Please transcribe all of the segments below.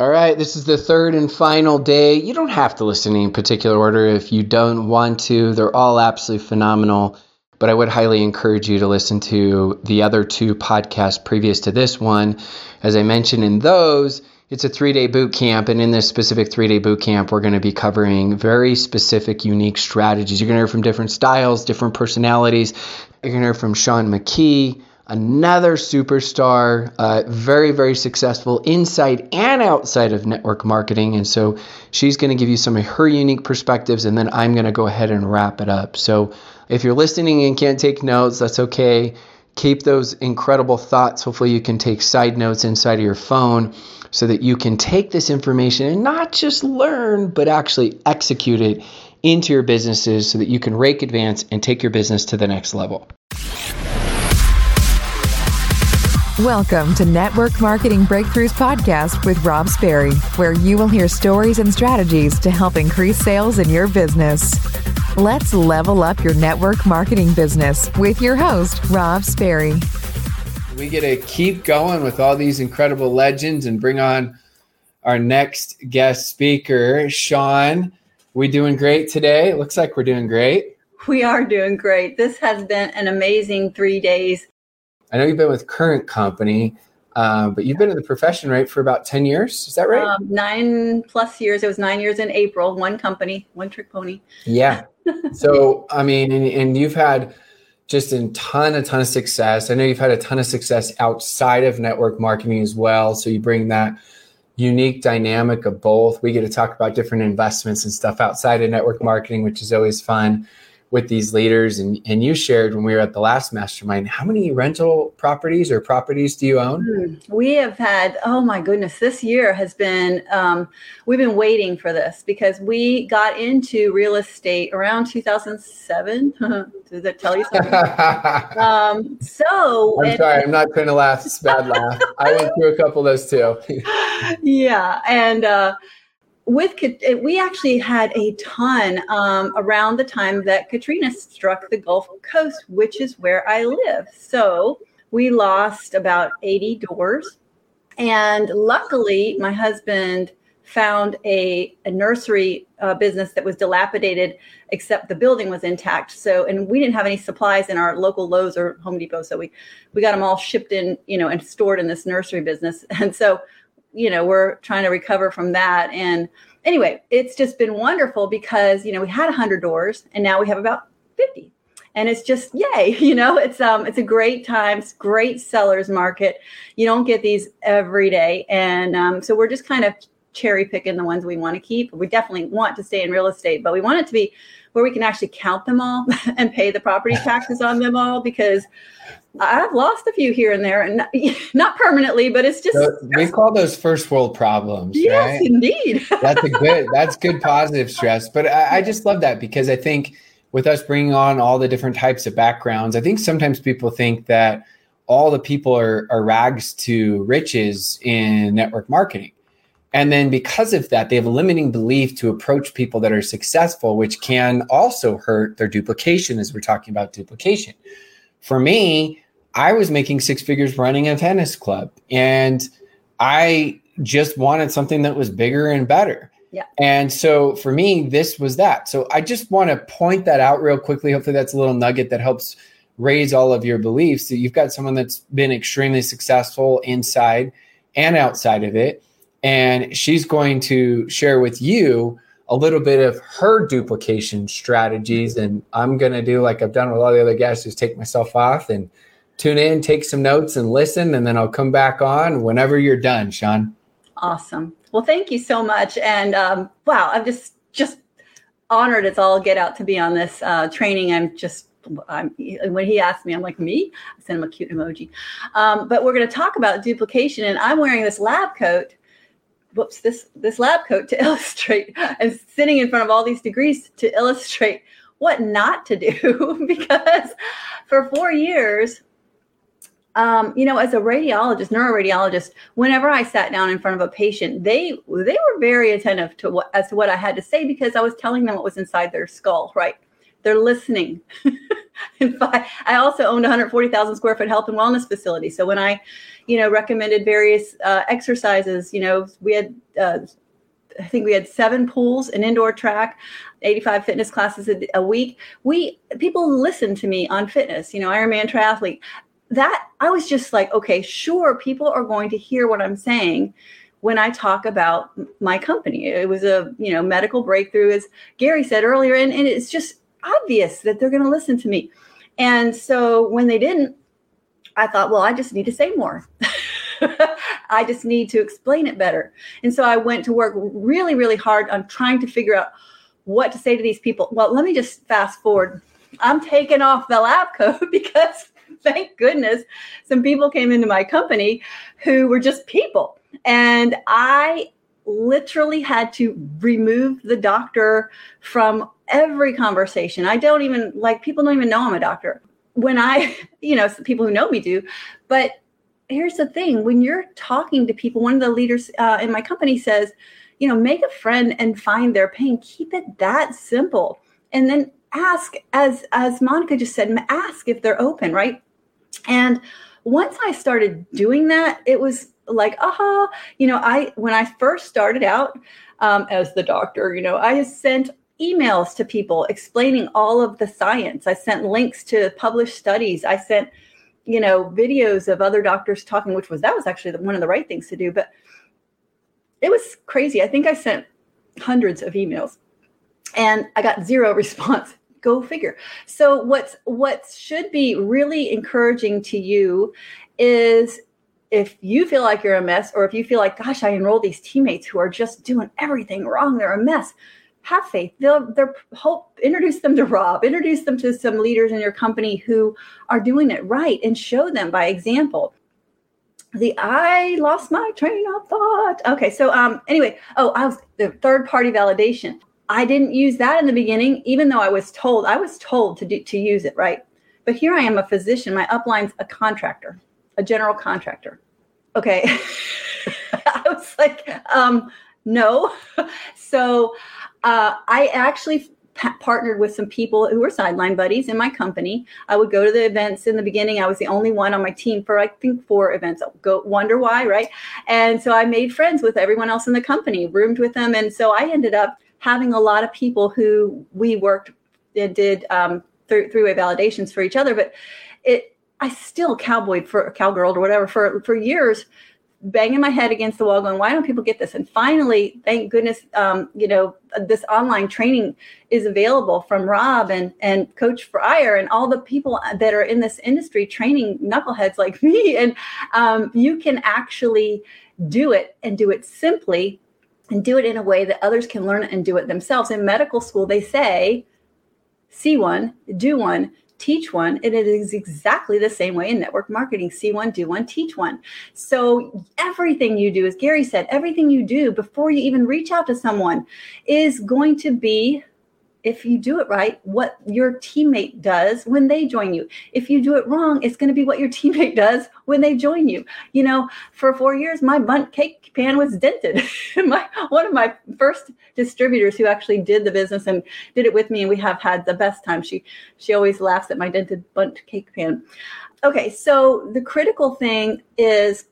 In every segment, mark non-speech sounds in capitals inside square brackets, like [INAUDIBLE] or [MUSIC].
All right, this is the third and final day. You don't have to listen in particular order if you don't want to. They're all absolutely phenomenal, but I would highly encourage you to listen to the other two podcasts previous to this one. As I mentioned in those, it's a three day boot camp, and in this specific three day boot camp, we're going to be covering very specific, unique strategies. You're going to hear from different styles, different personalities. You're going to hear from Sean McKee another superstar, uh, very, very successful inside and outside of network marketing. And so she's going to give you some of her unique perspectives, and then I'm going to go ahead and wrap it up. So if you're listening and can't take notes, that's okay. Keep those incredible thoughts. Hopefully, you can take side notes inside of your phone so that you can take this information and not just learn, but actually execute it into your businesses so that you can rake advance and take your business to the next level. Welcome to Network Marketing Breakthroughs Podcast with Rob Sperry, where you will hear stories and strategies to help increase sales in your business. Let's level up your network marketing business with your host, Rob Sperry. We get to keep going with all these incredible legends and bring on our next guest speaker, Sean. We doing great today? Looks like we're doing great. We are doing great. This has been an amazing three days I know you've been with current company, uh, but you've been in the profession, right, for about 10 years. Is that right? Um, nine plus years. It was nine years in April, one company, one trick pony. Yeah. [LAUGHS] so, I mean, and, and, you've had just a ton, a ton of success. I know you've had a ton of success outside of network marketing as well. So you bring that unique dynamic of both. We get to talk about different investments and stuff outside of network marketing, which is always fun with these leaders and, and you shared when we were at the last mastermind how many rental properties or properties do you own? Hmm. we have had oh my goodness this year has been um, we've been waiting for this because we got into real estate around 2007 [LAUGHS] does that tell you something? [LAUGHS] Um, so i'm sorry i'm not trying to laugh it's bad laugh. I went through a couple of those too. [LAUGHS] Yeah and uh, with we actually had a ton um, around the time that Katrina struck the Gulf Coast, which is where I live. So we lost about 80 doors. And luckily, my husband found a, a nursery uh, business that was dilapidated, except the building was intact. So, and we didn't have any supplies in our local Lowe's or Home Depot. So we, we got them all shipped in, you know, and stored in this nursery business. [LAUGHS] And so you know, we're trying to recover from that. And anyway, it's just been wonderful because, you know, we had 100 doors and now we have about 50 and it's just yay [LAUGHS] you know it's um it's a great time. Great sellers market. You don't get these every day. And um, so we're just kind of cherry picking the ones we want to keep. We definitely want to stay in real estate but we want it to be where we can actually count them all [LAUGHS] and pay the property taxes on them all because I've lost a few here and there, and not, [LAUGHS] permanently, but it's just we call those first world problems. Yes, right? indeed. [LAUGHS] that's a good. That's good positive stress. But I, I just love that because I think with us bringing on all the different types of backgrounds, I think sometimes people think that all the people are, are rags to riches in network marketing. And then because of that, they have a limiting belief to approach people that are successful, which can also hurt their duplication, as we're talking about duplication. For me, I was making six figures running a tennis club, and I just wanted something that was bigger and better. Yeah. And so for me, this was that. So I just want to point that out real quickly. Hopefully, that's a little nugget that helps raise all of your beliefs that you've got someone that's been extremely successful inside and outside of it and she's going to share with you a little bit of her duplication strategies. And I'm going to do like I've done with all the other guests, just take myself off and tune in, take some notes and listen. And then I'll come back on whenever you're done, Sean. Awesome. Well, thank you so much. And um, wow, I'm just, just honored as all get out to be on this uh, training. I'm just I'm, when he asked me, I'm like, me? I sent him a cute emoji. Um, but we're going to talk about duplication. And I'm wearing this lab coat whoops this this lab coat to [LAUGHS] illustrate and sitting in front of all these degrees to illustrate what not to do [LAUGHS] because for four years um, you know as a radiologist neuroradiologist whenever i sat down in front of a patient they they were very attentive to what as to what i had to say because i was telling them what was inside their skull right They're listening. [LAUGHS] [LAUGHS] I also owned 140,000 square foot health and wellness facility. So when I, you know, recommended various uh, exercises, you know, we had, uh, I think we had seven pools, an indoor track, 85 fitness classes a, a week. We people listened to me on fitness, you know, Ironman triathlete. That I was just like, okay, sure, people are going to hear what I'm saying when I talk about my company. It was a, you know, medical breakthrough, as Gary said earlier, and, and it's just obvious that they're going to listen to me. And so when they didn't, I thought, well, I just need to say more. [LAUGHS] I just need to explain it better. And so I went to work really, really hard on trying to figure out what to say to these people. Well, let me just fast forward. I'm taking off the lab [LAUGHS] coat because thank goodness some people came into my company who were just people. And I literally had to remove the doctor from every conversation. I don't even like people don't even know I'm a doctor. When I, [LAUGHS] you know, people who know me do, but here's the thing when you're talking to people, one of the leaders uh, in my company says, you know, make a friend and find their pain. Keep it that simple. And then ask, as as Monica just said, ask if they're open, right? And once I started doing that, it was like, aha, you know, I when I first started out um, as the doctor, you know, I sent emails to people explaining all of the science. I sent links to published studies. I sent, you know, videos of other doctors talking, which was that was actually one of the right things to do. But it was crazy. I think I sent hundreds of emails and I got zero [LAUGHS] response. Go figure. So what's what should be really encouraging to you is if you feel like you're a mess or if you feel like gosh i enroll these teammates who are just doing everything wrong they're a mess have faith. They'll they're hope introduce them to Rob, introduce them to some leaders in your company who are doing it right and show them by example. The I lost my train of thought. Okay, so um anyway, oh, I was the third party validation. I didn't use that in the beginning, even though I was told I was told to do to use it, right? But here I am a physician, my upline's a contractor, a general contractor. Okay. [LAUGHS] I was like, um, no. [LAUGHS] so uh, I actually partnered with some people who were sideline buddies in my company. I would go to the events in the beginning. I was the only one on my team for I think four events. I'll Go wonder why, right? And so I made friends with everyone else in the company, roomed with them, and so I ended up having a lot of people who we worked and did um, th- three-way validations for each other. But it, I still cowboyed for cowgirl or whatever for for years banging my head against the wall going why don't people get this? And finally thank goodness um, you know this online training is available from rob and and coach fryer and all the people that are in this industry training knuckleheads like [LAUGHS] me. And um, you can actually do it and do it simply and do it in a way that others can learn and do it themselves. In medical school they say see one do one teach one. And it is exactly the same way in network marketing see one, do one, teach one. So everything you do, as Gary said, everything you do before you even reach out to someone is going to be if you do it right, what your teammate does when they join you. If you do it wrong, it's going to be what your [LAUGHS] teammate does when they join you. You know, for four years, my Bundt cake pan was dented. [LAUGHS] my one of my first distributors who actually did the business and did it with me, and we have had the best time. She she always laughs at my dented Bundt cake pan. Okay, so the critical thing is,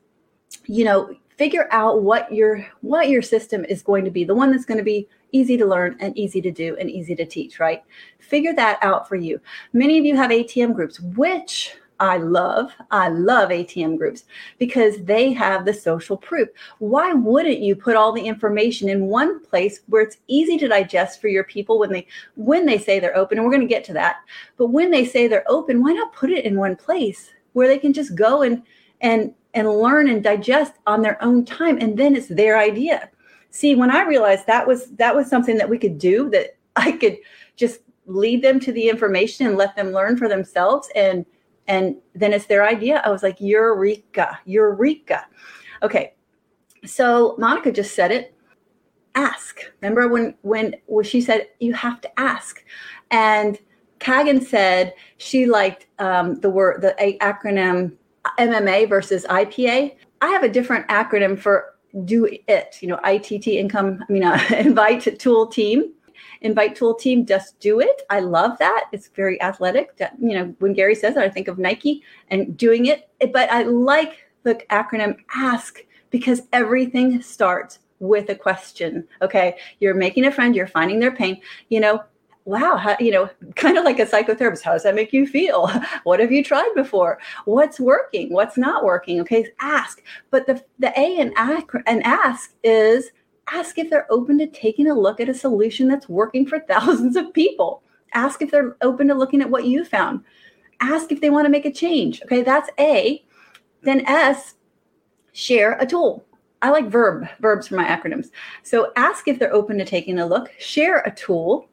you know, figure out what your what your system is going to be the one that's going to be easy to learn and easy to do and easy to teach right figure that out for you many of you have atm groups which I love, I love ATM groups because they have the social proof. Why wouldn't you put all the information in one place where it's easy to digest for your people when they when they say they're open and we're going to get to that. But when they say they're open, why not put it in one place where they can just go and and and learn and digest on their own time and then it's their idea. See when i realized that was that was something that we could do that [LAUGHS] i could just lead them to the information and let them learn for themselves and and then it's their idea. I was like eureka eureka. Okay so monica just said it. Ask. Remember when when when she said you have to ask. And kagan said she liked um, the word the acronym MMA versus IPA. I have a different acronym for do it, you know, ITT income, I mean, uh, [LAUGHS] invite tool team. Invite tool team, just do it. I love that. It's very athletic. You know, when Gary says that, I think of Nike and doing it. But I like the acronym ASK because everything starts with a question. Okay. You're making a friend, you're finding their pain. You know, wow, how, you know, kind of like a psychotherapist. How does that make you feel? [LAUGHS] what have you tried before? What's working? What's not working? Okay, ask. But the the A and ask and ask is ask if they're open to taking a look at a solution that's working for [LAUGHS] thousands of people. Ask if they're open to looking at what you found. Ask if they want to make a change. Okay, that's A. Then S, share a tool. I like verb verbs for my acronyms. So ask if they're open to taking a look, share a tool,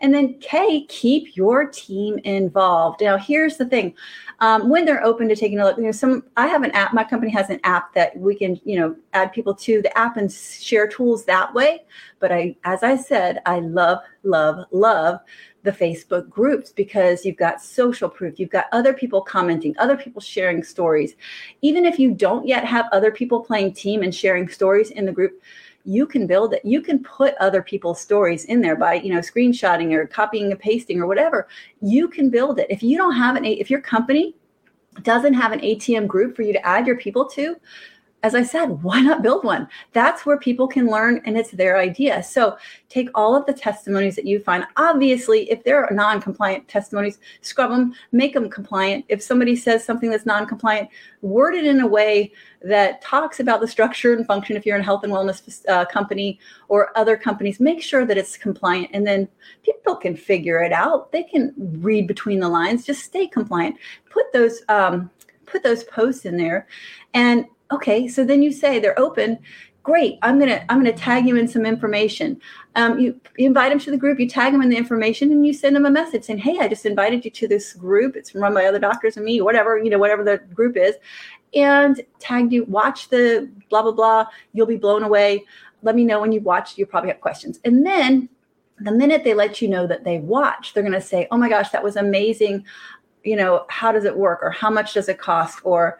and then K, keep your team involved. Now, here's the thing: um, when they're open to taking a look, you know, some I have an app. My company has an app that we can, you know, add people to the app and share tools that way. But I, as I said, I love, love, love the Facebook groups because you've got social proof, you've got other people commenting, other people sharing stories. Even if you don't yet have other people playing team and sharing stories in the group, you can build it. You can put other people's stories in there by, you know, screenshotting or copying and pasting or whatever. You can build it. If you don't have an, if your company doesn't have an ATM group for you to add your people to, as I said, why not build one? That's where people can learn and it's their idea. So take all of the testimonies that you find. Obviously, if they're non compliant testimonies, scrub them, make them compliant. If somebody says something that's non compliant, word it in a way that talks about the structure and function. If you're in a health and wellness uh, company or other companies, make sure that it's compliant. And then people can figure it out. They can read between the lines. Just stay compliant. Put those. Um, put those posts in there and okay so then you say they're open. Great i'm gonna i'm gonna tag you in some information. Um, you, you, invite them to the group you tag them in the information and you send them a message saying hey i just invited you to this group. It's run by other doctors and me whatever you know whatever the group is and tagged you watch the blah blah blah. You'll be blown away. Let me know when you watch you probably have questions. And then the minute they let you know that they watched they're going to say oh my gosh that was amazing. You know how does it work? Or how much does it cost? Or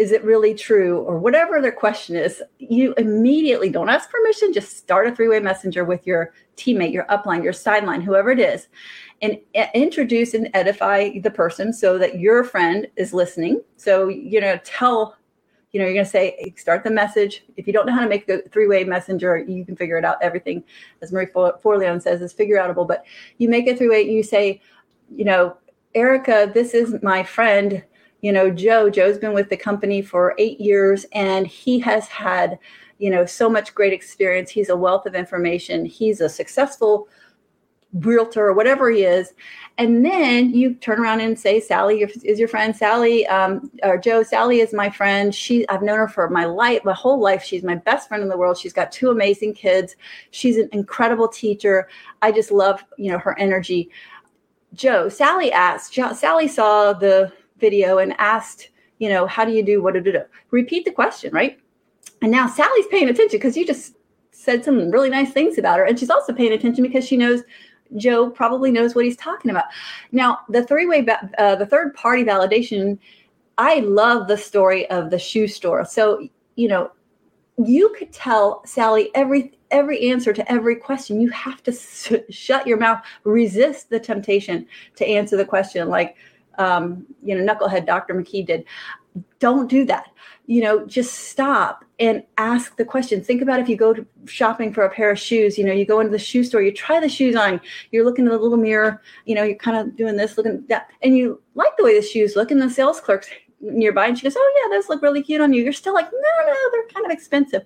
is it really true or whatever their question is you immediately don't ask permission. Just start a three-way messenger with your teammate your upline your sideline whoever it is and introduce and edify the person so that your friend is listening. So you know tell you know you're going to say start the message. If you don't know how to make a three-way messenger you can figure it out. Everything as Marie Forleo says is figure outable. But you make a three-way you say you know erica this is my friend you know joe joe's been with the company for eight years and he has had you know so much great experience. He's a wealth of information. He's a successful realtor or whatever he is. And then you turn around and say sally is your friend sally um, or joe sally is my friend. She i've known her for my life my whole life. She's my best friend in the world. She's got two amazing kids. She's an incredible teacher. I just love you know her energy. Joe sally asked sally saw the video and asked, you know, how do you do what? Do, do? Repeat the question, right? And now Sally's paying attention because you just said some really nice things about her. And she's also paying attention because she knows Joe probably knows what he's talking about. Now, the three way, uh, the third party validation, I love the story of the shoe store. So, you know, you could tell Sally every every answer to every question. You have to s- shut your mouth, resist the temptation to answer the question like, um, you know, knucklehead Dr. McKee did. Don't do that. You know, just stop and ask the question. Think about if you go to shopping for a pair of shoes, you know, you go into the shoe store, you try the shoes on, you're looking in the little mirror, you know, you're kind of doing this, looking at that, and you like the way the shoes look, and the sales clerk's nearby, and she goes, Oh, yeah, those look really cute on you. You're still like, No, no, they're kind of expensive.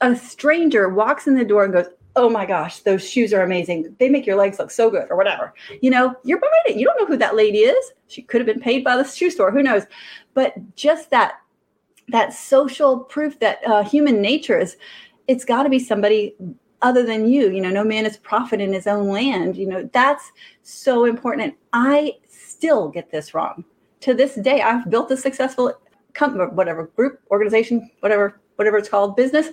A stranger walks in the door and goes, oh my gosh, those shoes are amazing. They make your legs look so good, or whatever. You know, you're buying it. You don't know who that lady is. She could have been paid by the shoe store. Who knows? But just that that social proof that uh, human nature is, it's got to be somebody other than you. You know, no man is prophet in his own land. You know, that's so important. And I still get this wrong to this day. I've built a successful company, whatever group, organization, whatever whatever it's called, business,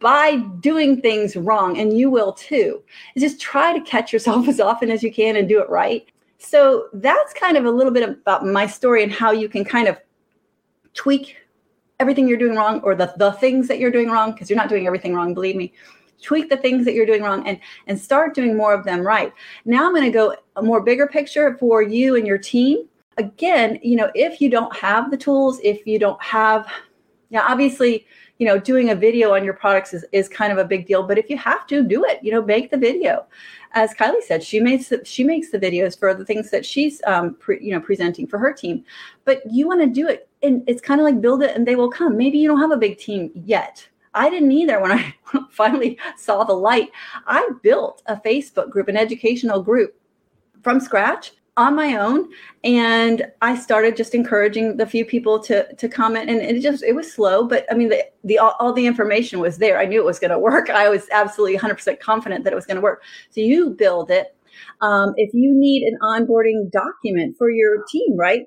by doing things wrong. And you will too. Just try to catch yourself [LAUGHS] as often as you can and do it right. So that's kind of a little bit about my story and how you can kind of tweak everything you're doing wrong or the, the things that you're doing wrong, because you're not doing everything wrong, believe me, tweak the things that you're doing wrong and and start doing more of them right now i'm going to go a more bigger picture for you and your team again you know if you don't have the tools if you don't have yeah obviously you know doing a video on your products is, is kind of a big deal but if you have to do it you know make the video. As kylie said she makes the, she makes the videos for the things that she's um, pre, you know presenting for her team. But you want to do it and it's kind of like build it and they will come. Maybe you don't have a big team yet. I didn't either when I [LAUGHS] finally saw the light. I built a Facebook group, an educational group from scratch on my own and i started just encouraging the few people to to comment and it just it was slow but i mean the, the all, all the information was there. I knew it was going to work. I was absolutely 100% confident that it was going to work. So you build it. Um, if you need an onboarding document for your team right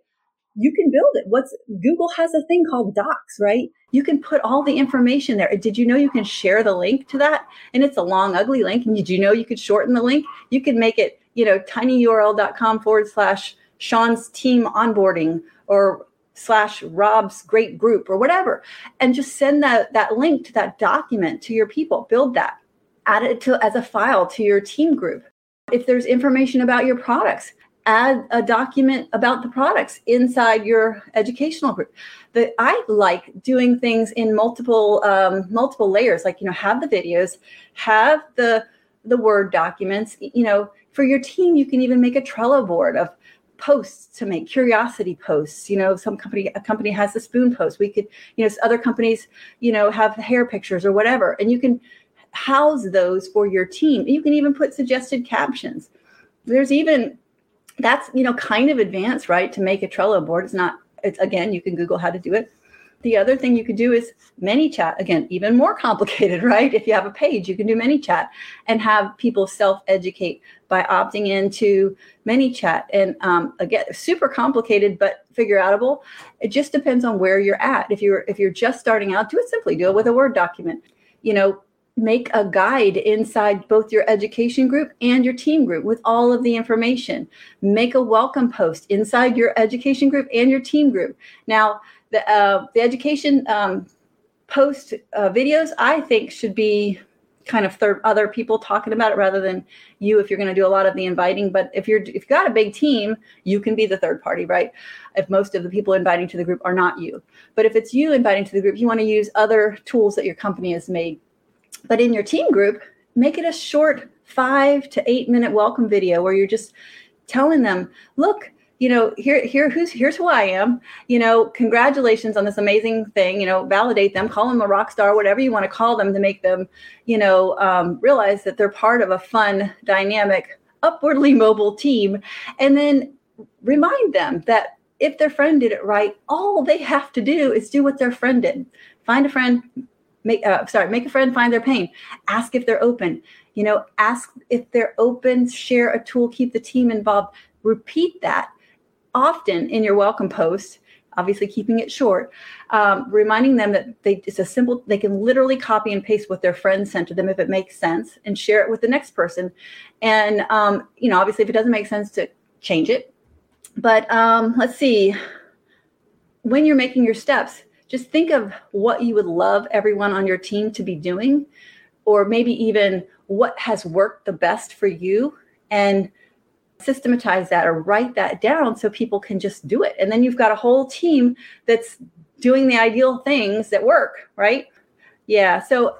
you can build it. What's google has a thing called docs right? You can put all the information there. Did you know you can share the link to that? And it's a long ugly link and did you know you could shorten the link? You can make it you know, tinyurl.com forward slash Sean's team onboarding or slash Rob's great group or whatever. And just send that, that link to that document to your people. Build that. Add it to as a file to your team group. If there's information about your products, add a document about the products inside your educational group. That I like doing things in multiple um, multiple layers. Like you know, have the videos, have the the word documents. You know, for your team, you can even make a Trello board of posts to make curiosity posts. You know some company a company has the spoon post. We could you know other companies you know have hair pictures or whatever and you can house those for your team. You can even put suggested captions. There's even that's you know kind of advanced right to make a trello board. It's not it's again you can google how to do it. The other thing you could do is ManyChat Again, even more complicated, [LAUGHS] right? If you have a page, you can do ManyChat and have people self educate by opting into ManyChat. And um, again, super complicated, but figure outable. It just depends on where you're at. If you're if you're just starting out, do it simply. Do it with a Word document. You know, make a guide inside both your education group and your team group with all of the information. Make a welcome post inside your education group and your team group. Now the uh, the education um, post uh, videos I think should be kind of third other people talking about it rather than you if you're going to do a lot of the inviting. But if you're if you've got a big team you can be the third party right? If most of the people inviting to the group are not you. But if it's you inviting to the group you want to use other tools that your company has made. But in your team group make it a short five to eight minute welcome video where you're just telling them look you know, here, here, who's here's who I am. You know, congratulations on this amazing thing. You know, validate them, call them a rock star, whatever you want to call them, to make them, you know, um, realize that they're part of a fun, dynamic, upwardly [LAUGHS] mobile team, and then remind them that if their friend did it right, all they have to do is do what their friend did. Find a friend, make uh, sorry, make a friend find their pain. Ask if they're open. You know, ask if they're open. Share a tool. Keep the team involved. Repeat that often in your welcome post obviously keeping it short um, reminding them that they it's a simple they can literally copy and paste what their friends sent to them if it makes sense and share it with the next person. And um, you know obviously if it doesn't make sense to change it. But um, let's see. When you're making your steps just think of what you would love everyone on your team to be doing or maybe even what has worked the best for you and systematize that or write that down so people can just do it. And then you've got a whole team that's doing the ideal things that work, right? Yeah. So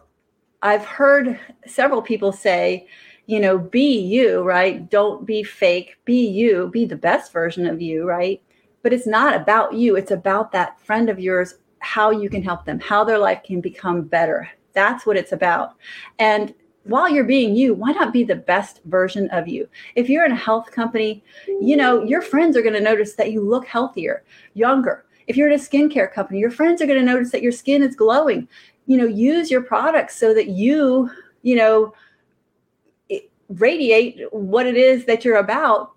I've heard several people say, you know, be you, right? Don't be fake. Be you. Be the best version of you, right? But it's not about you. It's about that friend of yours, how you can help them, how their life can become better. That's what it's about. And while you're being you, why not be the best version of you? If you're in a health company, you know, your friends are going to notice that you look healthier, younger. If you're in a skincare company, your friends are going to notice that your skin is glowing. You know, use your products so that you, you know, radiate what it is that you're about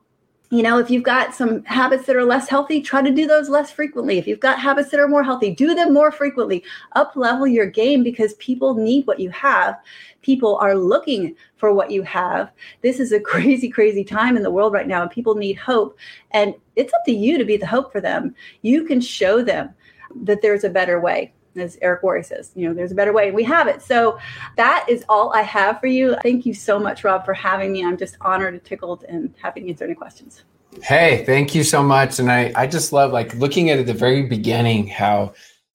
you know, if you've got some habits that are less healthy, try to do those less frequently. If you've got habits that are more healthy, do them more frequently. Up level your game because people need what you have. People are looking for what you have. This is a [LAUGHS] crazy, crazy time in the world right now, and people need hope. And it's up to you to be the hope for them. You can show them that there's a better way. As Eric Worre says, you know, there's a better way. We have it. So that is all I have for you. Thank you so much, Rob, for having me. I'm just honored and tickled and happy to answer any questions. Hey, thank you so much. And I, I just love like looking at at the very beginning how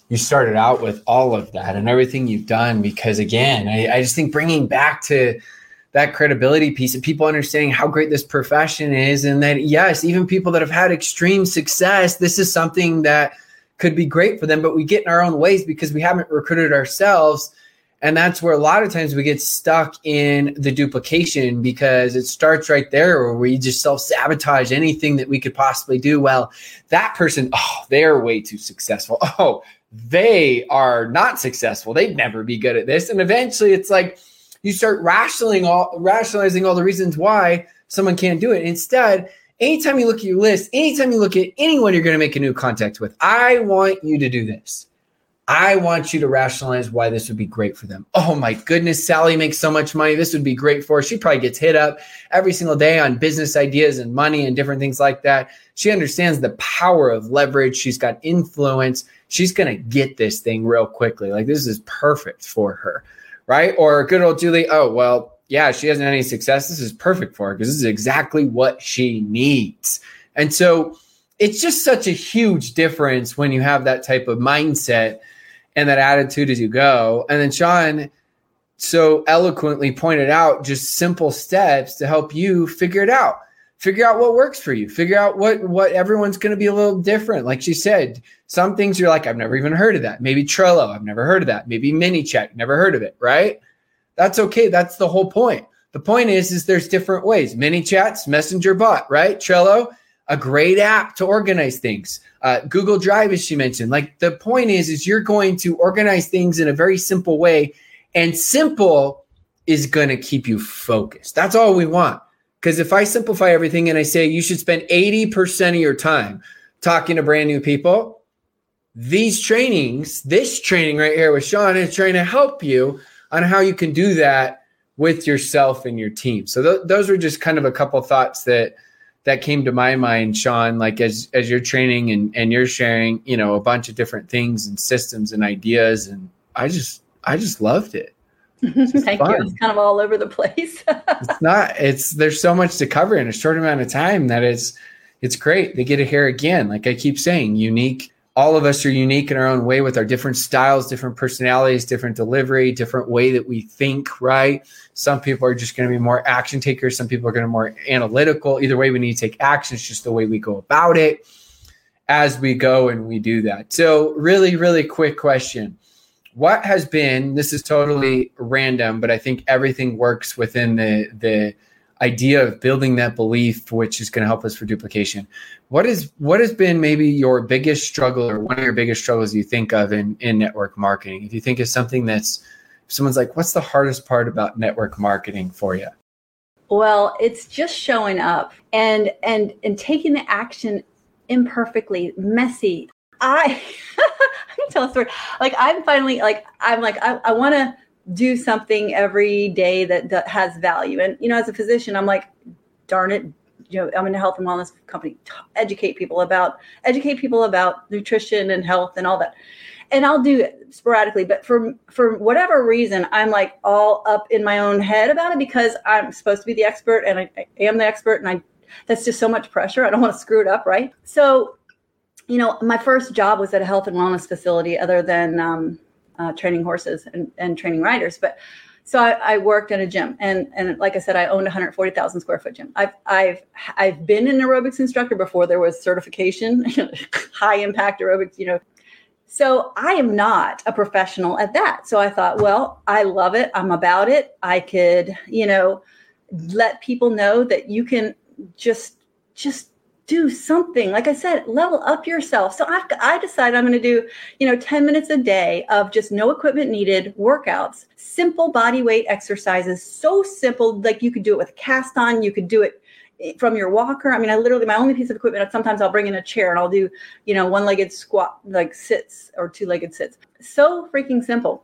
you started out with all of that and everything you've done. Because again, I, I just think bringing back to that credibility piece of people understanding how great this profession is and that yes even people that have had extreme success this is something that could be great for them but we get in our own ways because we haven't recruited ourselves and that's where a lot of times we get stuck in the duplication because it starts right there where we just self sabotage anything that we could possibly do. Well, that person, oh, they're way too successful. [LAUGHS] Oh, they are not successful. They'd never be good at this. And eventually it's like you start rationalizing all, rationalizing all the reasons why someone can't do it. Instead, anytime you look at your list, anytime you look at anyone you're going to make a new contact with, I want you to do this. I want you to rationalize why this would be great for them. Oh my goodness, Sally makes so much money. This would be great for her. She probably gets hit up every single day on business ideas and money and different things like that. She understands the power of leverage. She's got influence. She's going to get this thing real quickly. Like this is perfect for her, right? Or good old Julie. Oh, well, yeah, she hasn't had any success. This is perfect for her because this is exactly what she needs. And so it's just such a huge difference when you have that type of mindset and that attitude as you go. And then Sean so eloquently pointed out just simple steps to help you figure it out. Figure out what works for you. Figure out what what everyone's going to be a little different. Like she said, some things you're like, I've never even heard of that. Maybe Trello, I've never heard of that. Maybe ManyChat, never heard of it. Right? That's okay. That's the whole point. The point is, is there's different ways. Many chats, Messenger bot, right? Trello, a great app to organize things. Uh, Google Drive, as she mentioned. Like the point is, is you're going to organize things in a very simple way, and simple is going to keep you focused. That's all we want. Because if I simplify everything and I say you should spend 80% of your time talking to brand new people, these trainings, this training right here with Sean is trying to help you on how you can do that with yourself and your team. So th- those were just kind of a couple thoughts that that came to my mind, Sean, like as as you're training and, and you're sharing, you know, a bunch of different things and systems and ideas. And I just I just loved it. [LAUGHS] Thank fun. you. It's kind of all over the place. [LAUGHS] it's not, it's there's so much to cover in a short amount of time that it's it's great. They get to hear again. Like I keep saying, unique all of us are unique in our own way with our different styles, different personalities, different delivery, different way that we think, right? Some people are just going to be more action takers. Some people are going to be more analytical. Either way, we need to take action. It's just the way we go about it as we go and we do that. So, really, really quick question. What has been, this is totally random, but I think everything works within the, the, idea of building that belief, which is going to help us for duplication. What is what has been maybe your biggest struggle or one of your biggest struggles you think of in in network marketing? If you think of something that's someone's like, what's the hardest part about network marketing for you? Well, it's just showing up and and and taking the action imperfectly, messy. I I can tell a story. Like I'm finally like I'm like I, I want to do something every day that, that has value. And, you know, as a physician, I'm like, darn it, you know, I'm in a health and wellness company, educate people about, educate people about nutrition and health and all that. And I'll do it sporadically, but for, for whatever reason, I'm like all up in my own head about it because I'm supposed to be the expert and I, I am the expert and I, that's just so much pressure. I don't want to screw it up. Right. So, you know, my first job was at a health and wellness facility other than, um, uh, training horses and, and training riders. But so I, I, worked in a gym, and and like I said, I owned a 140,000 square foot gym. I've I've I've been an aerobics instructor before there was certification, [LAUGHS] high impact aerobics, you know. So I am not a professional at that. So I thought, well, I love it. I'm about it. I could, you know, let people know that you can just just do something. Like i said level up yourself. So i, I decided i'm going to do you know 10 minutes a day of just no equipment needed workouts simple body weight exercises so simple like you could do it with a cast on you could do it eh, from your walker. I mean i literally my only piece of equipment sometimes i'll bring in a chair and i'll do you know one legged squat like sits or two legged sits. So freaking simple.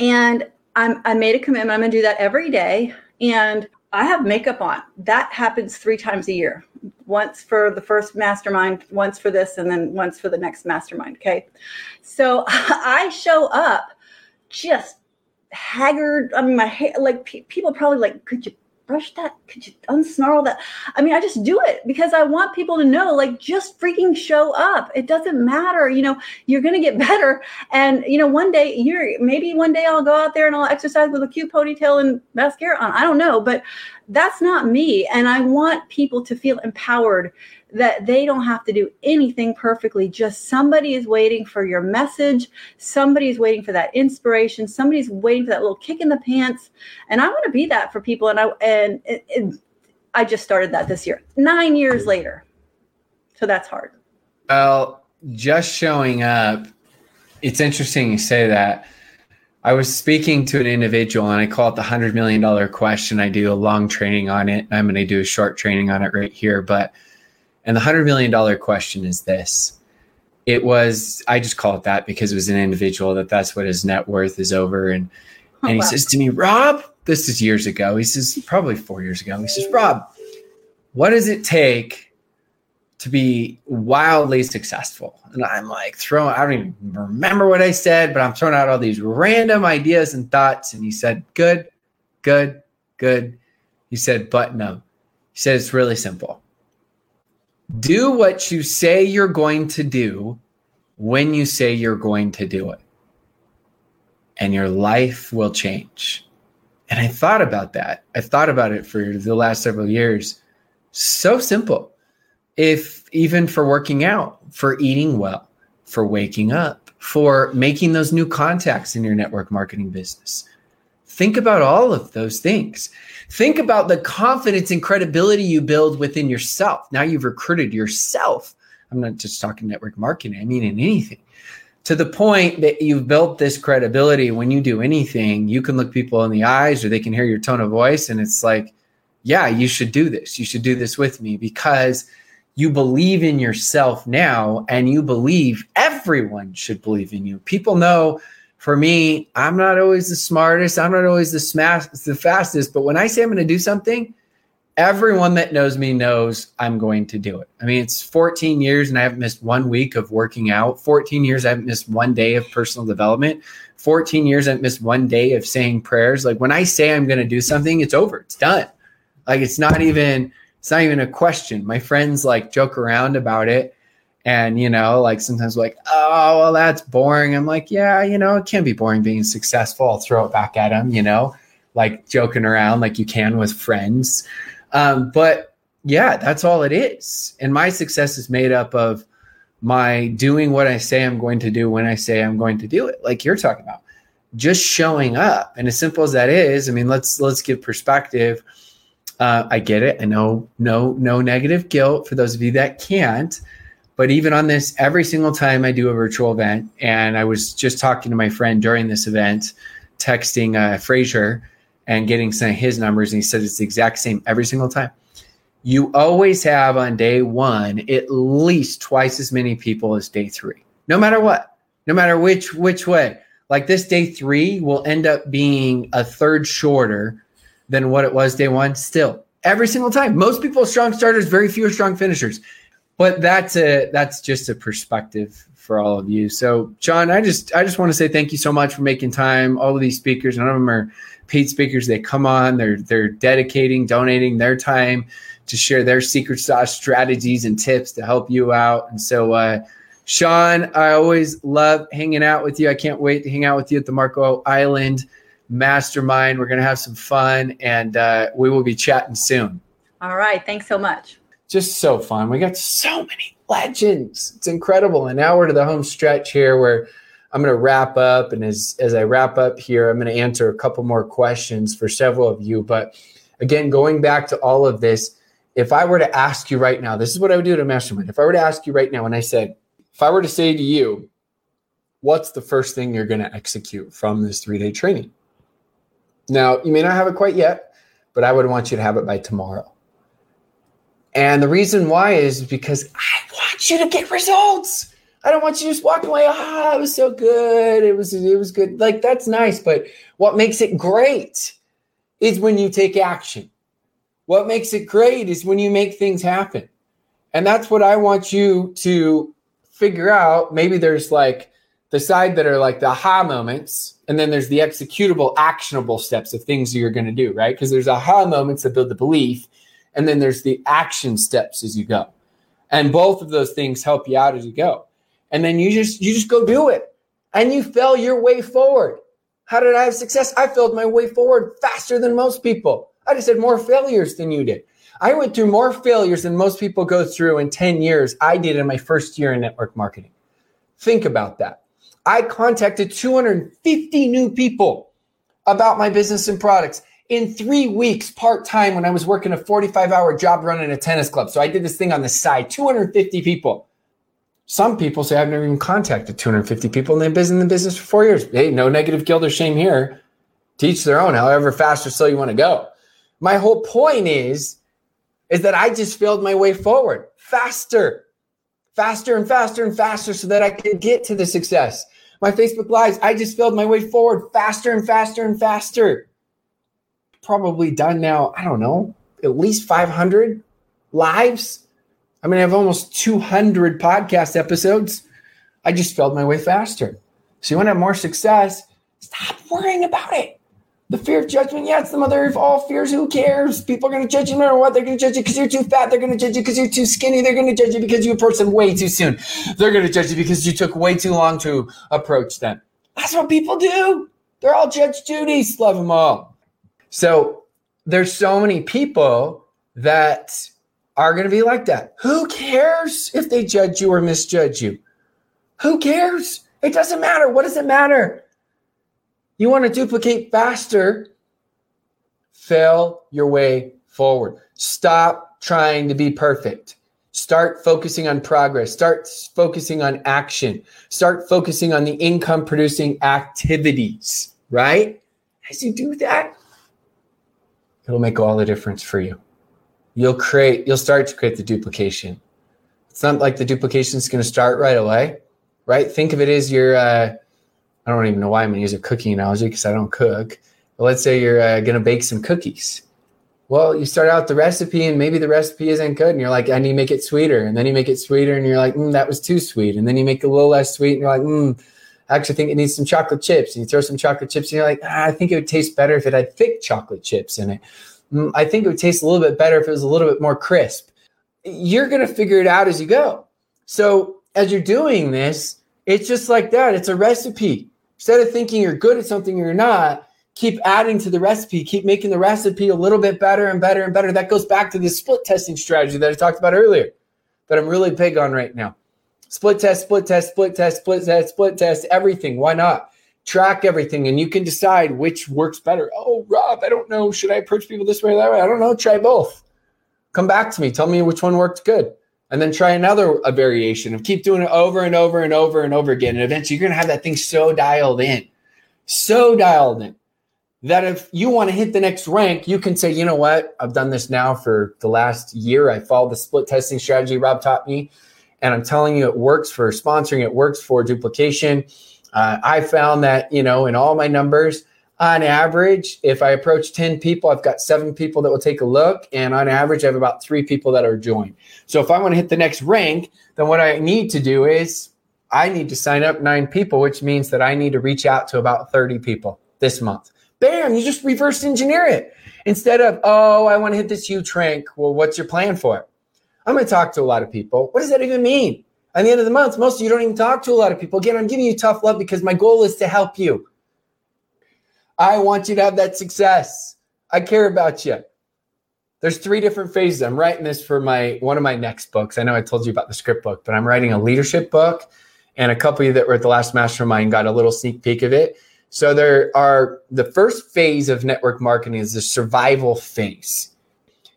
And I'm, i made a commitment i'm going to do that every day and I have makeup on. That happens three times a year. Once for the first mastermind, once for this, and then once for the next mastermind. Okay. So [LAUGHS] I show up just haggard. I mean, my hair, like pe- people probably like, could you brush that? Could you unsnarl that? I mean, I just do it because I want people to know, like, just freaking show up. It doesn't matter. You know, you're going to get [LAUGHS] better. And, you know, one day you're, maybe one day I'll go out there and I'll exercise with a cute ponytail and mascara on. I don't know, but that's not me. And I want people to feel empowered that they don't have to do anything perfectly. Just somebody is waiting for your message. Somebody is waiting for that inspiration. Somebody's waiting for that little kick in the pants. And I want to be that for people. And I and it, I just started that this year, nine years later. So that's hard. Well, just showing up. It's interesting you say that. I was speaking to an individual and I call it the $100 million question. I do a long training on it. I'm going to do a short training on it right here. But and the $100 million question is this it was, I just call it that because it was an individual that that's what his net worth is over. And, oh, and he wow. says to me, Rob, this is years ago. He says, probably four years ago. He says, Rob, what does it take to be wildly successful? And I'm like, throwing, I don't even remember what I said, but I'm throwing out all these random ideas and thoughts. And he said, good, good, good. He said, but no. He said, it's really simple do what you say you're going to do when you say you're going to do it. And your life will change. And I thought about that. I thought about it for the last several years. So simple. If even for working out, for eating well, for waking up, for making those new contacts in your network marketing business. Think about all of those things. Think about the confidence and credibility you build within yourself. Now you've recruited yourself. I'm not just talking network marketing, I mean in anything. To the point that you've built this credibility when you do anything, you can look people in the eyes or they can hear your tone of voice. And it's like, yeah, you should do this. You should do this with me because you believe in yourself now and you believe everyone should believe in you. People know for me, I'm not always the smartest. I'm not always the smash, the fastest. But when I say I'm going to do something, everyone that knows me knows I'm going to do it. I mean, it's 14 years and I haven't missed one week of working out. 14 years I haven't missed one day of personal development. 14 years I haven't missed one day of saying prayers. Like when I say I'm going to do something, it's over. It's done. Like it's not even it's not even a question. My friends like joke around about it and, you know, like sometimes like, oh, well, that's boring. I'm like, yeah, you know, it can be boring being successful. I'll throw it back at them, you know, like joking around like you can with friends. Um, but yeah, that's all it is. And my success is made up of my doing what I say I'm going to do when I say I'm going to do it, like you're talking about. Just showing up. And as simple as that is, I mean, let's let's give perspective. Uh, I get it. I know no no negative guilt for those of you that can't. But even on this, every single time I do a virtual event, and I was just talking to my friend during this event, texting uh, Fraser and getting some of his numbers, and he said it's the exact same every single time. You always have on day one at least twice as many people as day three, no matter what, no matter which which way. Like this day three will end up being a third shorter than what it was day one. Still, every single time. Most people strong starters, very few strong finishers but that's a that's just a perspective for all of you. So, John, I just I just want to say thank you so much for making time. All of these speakers, none of them are paid speakers. They come on, they're they're dedicating, donating their time to share their secret sauce strategies and tips to help you out. And so, uh, Sean, I always love hanging out with you. I can't wait to hang out with you at the Marco Island Mastermind. We're gonna have some fun, and uh, we will be chatting soon. All right. Thanks so much just so fun. We got so many legends. It's incredible. And now we're to the home stretch here where I'm going to wrap up. And as, as I wrap up here, I'm going to answer a couple more questions for several of you. But again, going back to all of this, if I were to ask you right now, this is what I would do to mastermind. If I were to ask you right now, and I said, if I were to say to you, what's the first thing you're going to execute from this three day training? Now, you may not have it quite yet, but I would want you to have it by tomorrow. And the reason why is because I want you to get results. I don't want you to just walk away. Ah, it was so good. It was it was good. Like that's nice, but what makes it great is when you take action. What makes it great is when you make things happen. And that's what I want you to figure out. Maybe there's like the side that are like the aha moments, and then there's the executable, actionable steps of things you're going to do, right? Because there's aha moments that build the belief, and then there's the action steps as you go. And both of those things help you out as you go. And then you just you just go do it. And you fell your way forward. How did I have success? I filled my way forward faster than most people. I just had more failures than you did. I went through more failures than most people go through in 10 years. I did in my first year in network marketing. Think about that. I contacted 250 new people about my business and products in three weeks, part time, when I was working a 45 hour job running a tennis club. So I did this thing on the side, 250 people. Some people say I've never even contacted 250 people and they've been in the business for four years. Hey, no negative guilt or shame here. Teach their own, however fast or slow you want to go. My whole point is, is that I just failed my way forward faster, faster and faster and faster so that I could get to the success. My Facebook lives, I just failed my way forward faster and faster and faster. Probably done now, I don't know, at least 500 lives. I mean, I have almost 200 podcast episodes. I just failed my way faster. So you want to have more success? Stop worrying about it. The fear of judgment, yeah, it's the mother of all fears. Who cares? People are going to judge you no matter what. They're going to judge you because you're too fat. They're going to judge you because you're too skinny. They're going to judge you because you approached them way too soon. They're going to judge you because you took way too long to approach them. That's what people do. They're all Judge Judy's. Love them all. So there's so many people that are going to be like that. Who cares if they judge you or misjudge you? Who cares? It doesn't matter. What does it matter? You want to duplicate faster, fail your way forward. Stop trying to be perfect. Start focusing on progress. Start focusing on action. Start focusing on the income producing activities, right? As you do that, it'll make all the difference for you. You'll create, you'll start to create the duplication. It's not like the duplication is going to start right away, right? Think of it as your, uh, I don't even know why I'm going to use a cooking analogy because I don't cook. But let's say you're uh, going to bake some cookies. Well, you start out the recipe and maybe the recipe isn't good. And you're like, I need to make it sweeter. And then you make it sweeter and you're like, mm, that was too sweet. And then you make it a little less sweet and you're like, mm, I actually think it needs some chocolate chips. And you throw some chocolate chips and you're like, ah, I think it would taste better if it had thick chocolate chips in it. Mm, I think it would taste a little bit better if it was a little bit more crisp. You're going to figure it out as you go. So as you're doing this, it's just like that. It's a recipe. Instead of thinking you're good at something you're not, keep adding to the recipe, keep making the recipe a little bit better and better and better. That goes back to the split testing strategy that I talked about earlier, that I'm really big on right now. Split test, split test, split test, split test, split test, everything. Why not? Track everything and you can decide which works better. Oh, Rob, I don't know. Should I approach people this way or that way? I don't know. Try both. Come back to me. Tell me which one worked good and then try another a variation of keep doing it over and over and over and over again. And eventually you're going to have that thing so dialed in, so dialed in that if you want to hit the next rank, you can say, you know what? I've done this now for the last year. I followed the split testing strategy Rob taught me. And I'm telling you, it works for sponsoring, it works for duplication. Uh, I found that, you know, in all my numbers, on average, if I approach 10 people, I've got seven people that will take a look. And on average, I have about three people that are joined. So if I want to hit the next rank, then what I need to do is I need to sign up nine people, which means that I need to reach out to about 30 people this month. Bam, you just reverse engineer it. Instead of, oh, I want to hit this huge rank. Well, what's your plan for it? I'm going to talk to a lot of people. What does that even mean? At the end of the month, most of you don't even talk to a lot of people. Again, I'm giving you tough love because my goal is to help you. I want you to have that success. I care about you. There's three different phases. I'm writing this for my one of my next books. I know I told you about the script book, but I'm writing a leadership book, and a couple of you that were at the last mastermind got a little sneak peek of it. So there are the first phase of network marketing is the survival phase.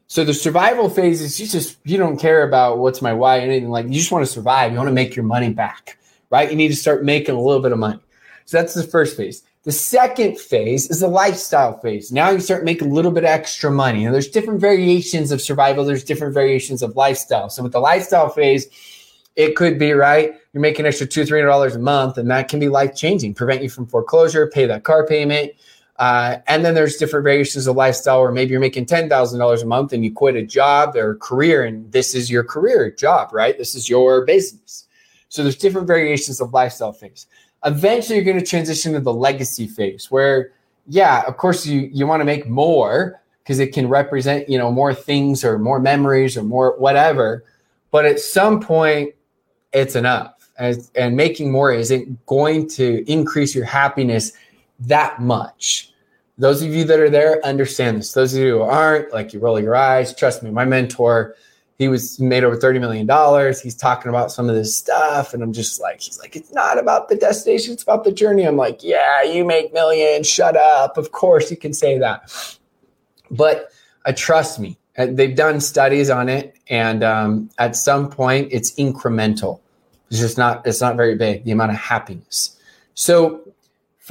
So the survival phase is you just you don't care about what's my why or anything like you just want to survive. You want to make your money back, right? You need to start making a little bit of money. So that's the first phase. The second phase is the lifestyle phase. Now you start making a little bit extra money. And there's different variations of survival, there's different variations of lifestyle. So with the lifestyle phase, it could be right. You're making extra two, three hundred dollars a month, and that can be life changing. Prevent you from foreclosure, pay that car payment, Uh, and then there's different variations of lifestyle where maybe you're making $10,000 a month and you quit a job or a career, and this is your career job, right? This is your business. So there's different variations of lifestyle phase. Eventually, you're going to transition to the legacy phase where, yeah, of course, you, you want to make more because it can represent, you know, more things or more memories or more whatever. But at some point, it's enough. And, and making more isn't going to increase your happiness that much those of you that are there understand this. Those of you who aren't, like you roll your eyes. Trust me, my mentor, he was made over $30 million. He's talking about some of this stuff. And I'm just like, he's like, it's not about the destination, it's about the journey. I'm like, yeah, you make millions, shut up. Of course you can say that. But uh, trust me, uh, they've done studies on it. And um, at some point it's incremental. It's just not, it's not very big, the amount of happiness. So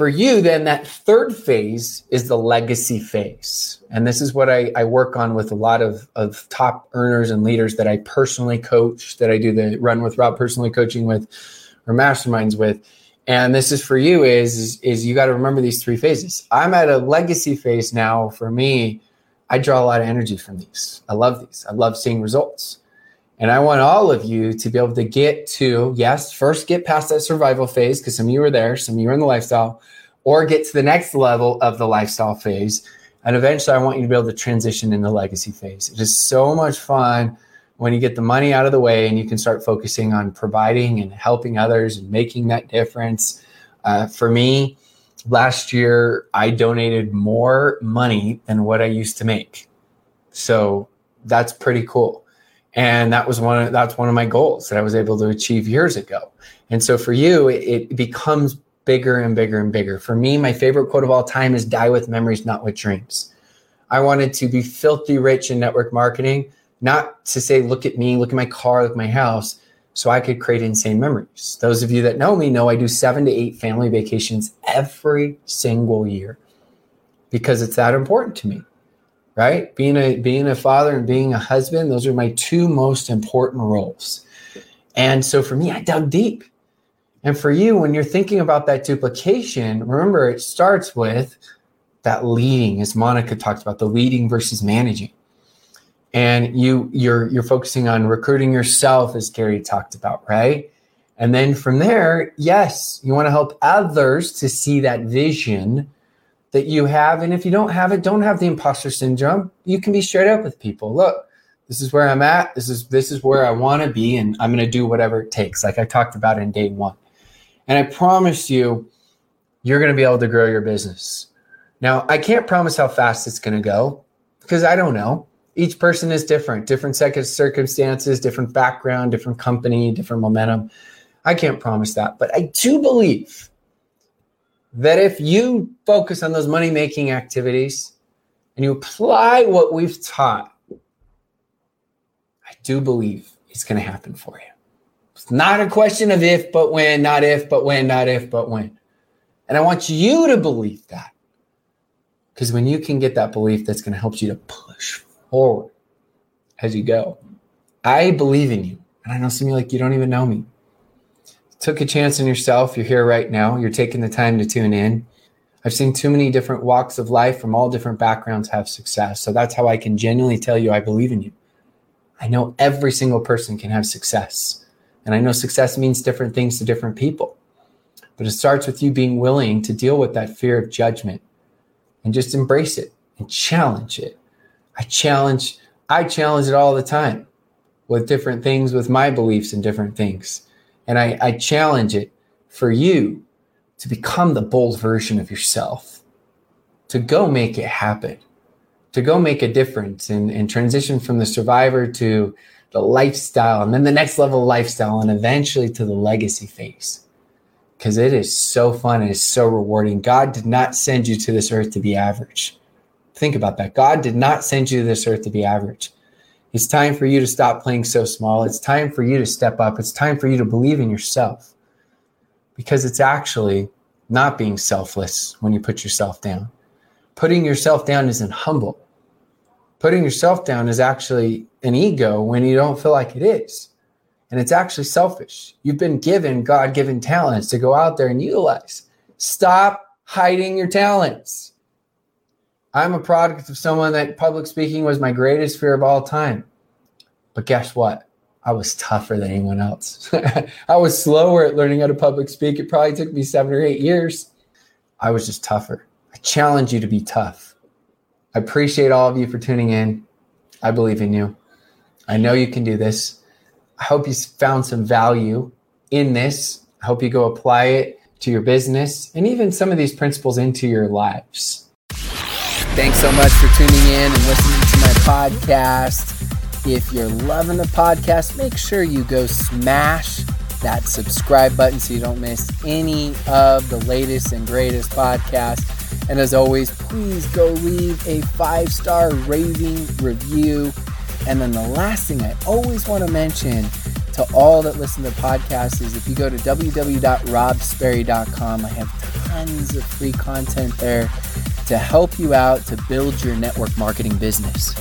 for you, then that third phase is the legacy phase. And this is what I, I, work on with a lot of, of top earners and leaders that I personally coach, that I do the run with Rob personally coaching with or masterminds with. And this is for you is, is, is you got to remember these three phases. I'm at a legacy phase now. For me, I draw a lot of energy from these. I love these. I love seeing results. And I want all of you to be able to get to, yes, first get past that survival phase, because some of you are there, some of you are in the lifestyle, or get to the next level of the lifestyle phase. And eventually, I want you to be able to transition into legacy phase. It is so much fun when you get the money out of the way and you can start focusing on providing and helping others and making that difference. Uh, for me, last year, I donated more money than what I used to make. So that's pretty cool and that was one of, that's one of my goals that I was able to achieve years ago. And so for you, it, it becomes bigger and bigger and bigger. For me, my favorite quote of all time is "Die with memories, not with dreams." I wanted to be filthy rich in network marketing, not to say, "Look at me, look at my car, look at my house." So I could create insane memories. Those of you that know me know I do seven to eight family vacations every single year because it's that important to me right? Being a being a father and being a husband, those are my two most important roles. And so for me, I dug deep. And for you, when you're thinking about that duplication, remember it starts with that leading, as Monica talked about, the leading versus managing. And you you're you're focusing on recruiting yourself, as Gary talked about, right? And then from there, yes, you want to help others to see that vision that you have. And if you don't have it, don't have the imposter syndrome. You can be straight up with people. Look, this is where I'm at. This is this is where I want to be, and I'm going to do whatever it takes, like I talked about in day one. And I promise you, you're going to be able to grow your business. Now, I can't promise how fast it's going to go because I don't know. Each person is different, different circumstances, different background, different company, different momentum. I can't promise that, but I do believe that if you focus on those money making activities and you apply what we've taught, I do believe it's going to happen for you. It's not a question of if, but when, not if, but when, not if, but when. And I want you to believe that. Because when you can get that belief, that's going to help you to push forward as you go. I believe in you. And I know some of you like, you don't even know me took a chance on yourself. You're here right now. You're taking the time to tune in. I've seen too many different walks of life from all different backgrounds have success. So that's how I can genuinely tell you I believe in you. I know every single person can have success. And I know success means different things to different people. But it starts with you being willing to deal with that fear of judgment and just embrace it and challenge it. I challenge I challenge it all the time with different things with my beliefs and different things. And I, I challenge it for you to become the bold version of yourself, to go make it happen, to go make a difference and, and transition from the survivor to the lifestyle and then the next level lifestyle and eventually to the legacy phase. Because it is so fun and it's so rewarding. God did not send you to this earth to be average. Think about that. God did not send you to this earth to be average. It's time for you to stop playing so small. It's time for you to step up. It's time for you to believe in yourself because it's actually not being selfless when you put yourself down. Putting yourself down isn't humble. Putting yourself down is actually an ego when you don't feel like it is. And it's actually selfish. You've been given God given talents to go out there and utilize. Stop hiding your talents. I'm a product of someone that public speaking was my greatest fear of all time. But guess what? I was tougher than anyone else. [LAUGHS] I was slower at learning how to public speak. It probably took me seven or eight years. I was just tougher. I challenge you to be tough. I appreciate all of you for tuning in. I believe in you. I know you can do this. I hope you found some value in this. I hope you go apply it to your business and even some of these principles into your lives. Thanks so much for tuning in and listening to my podcast. If you're loving the podcast, make sure you go smash that subscribe button so you don't miss any of the latest and greatest podcasts. And as always, please go leave a five star raving review. And then the last thing I always want to mention to all that listen to podcasts is if you go to www.robsperry.com, I have tons of free content there to help you out to build your network marketing business.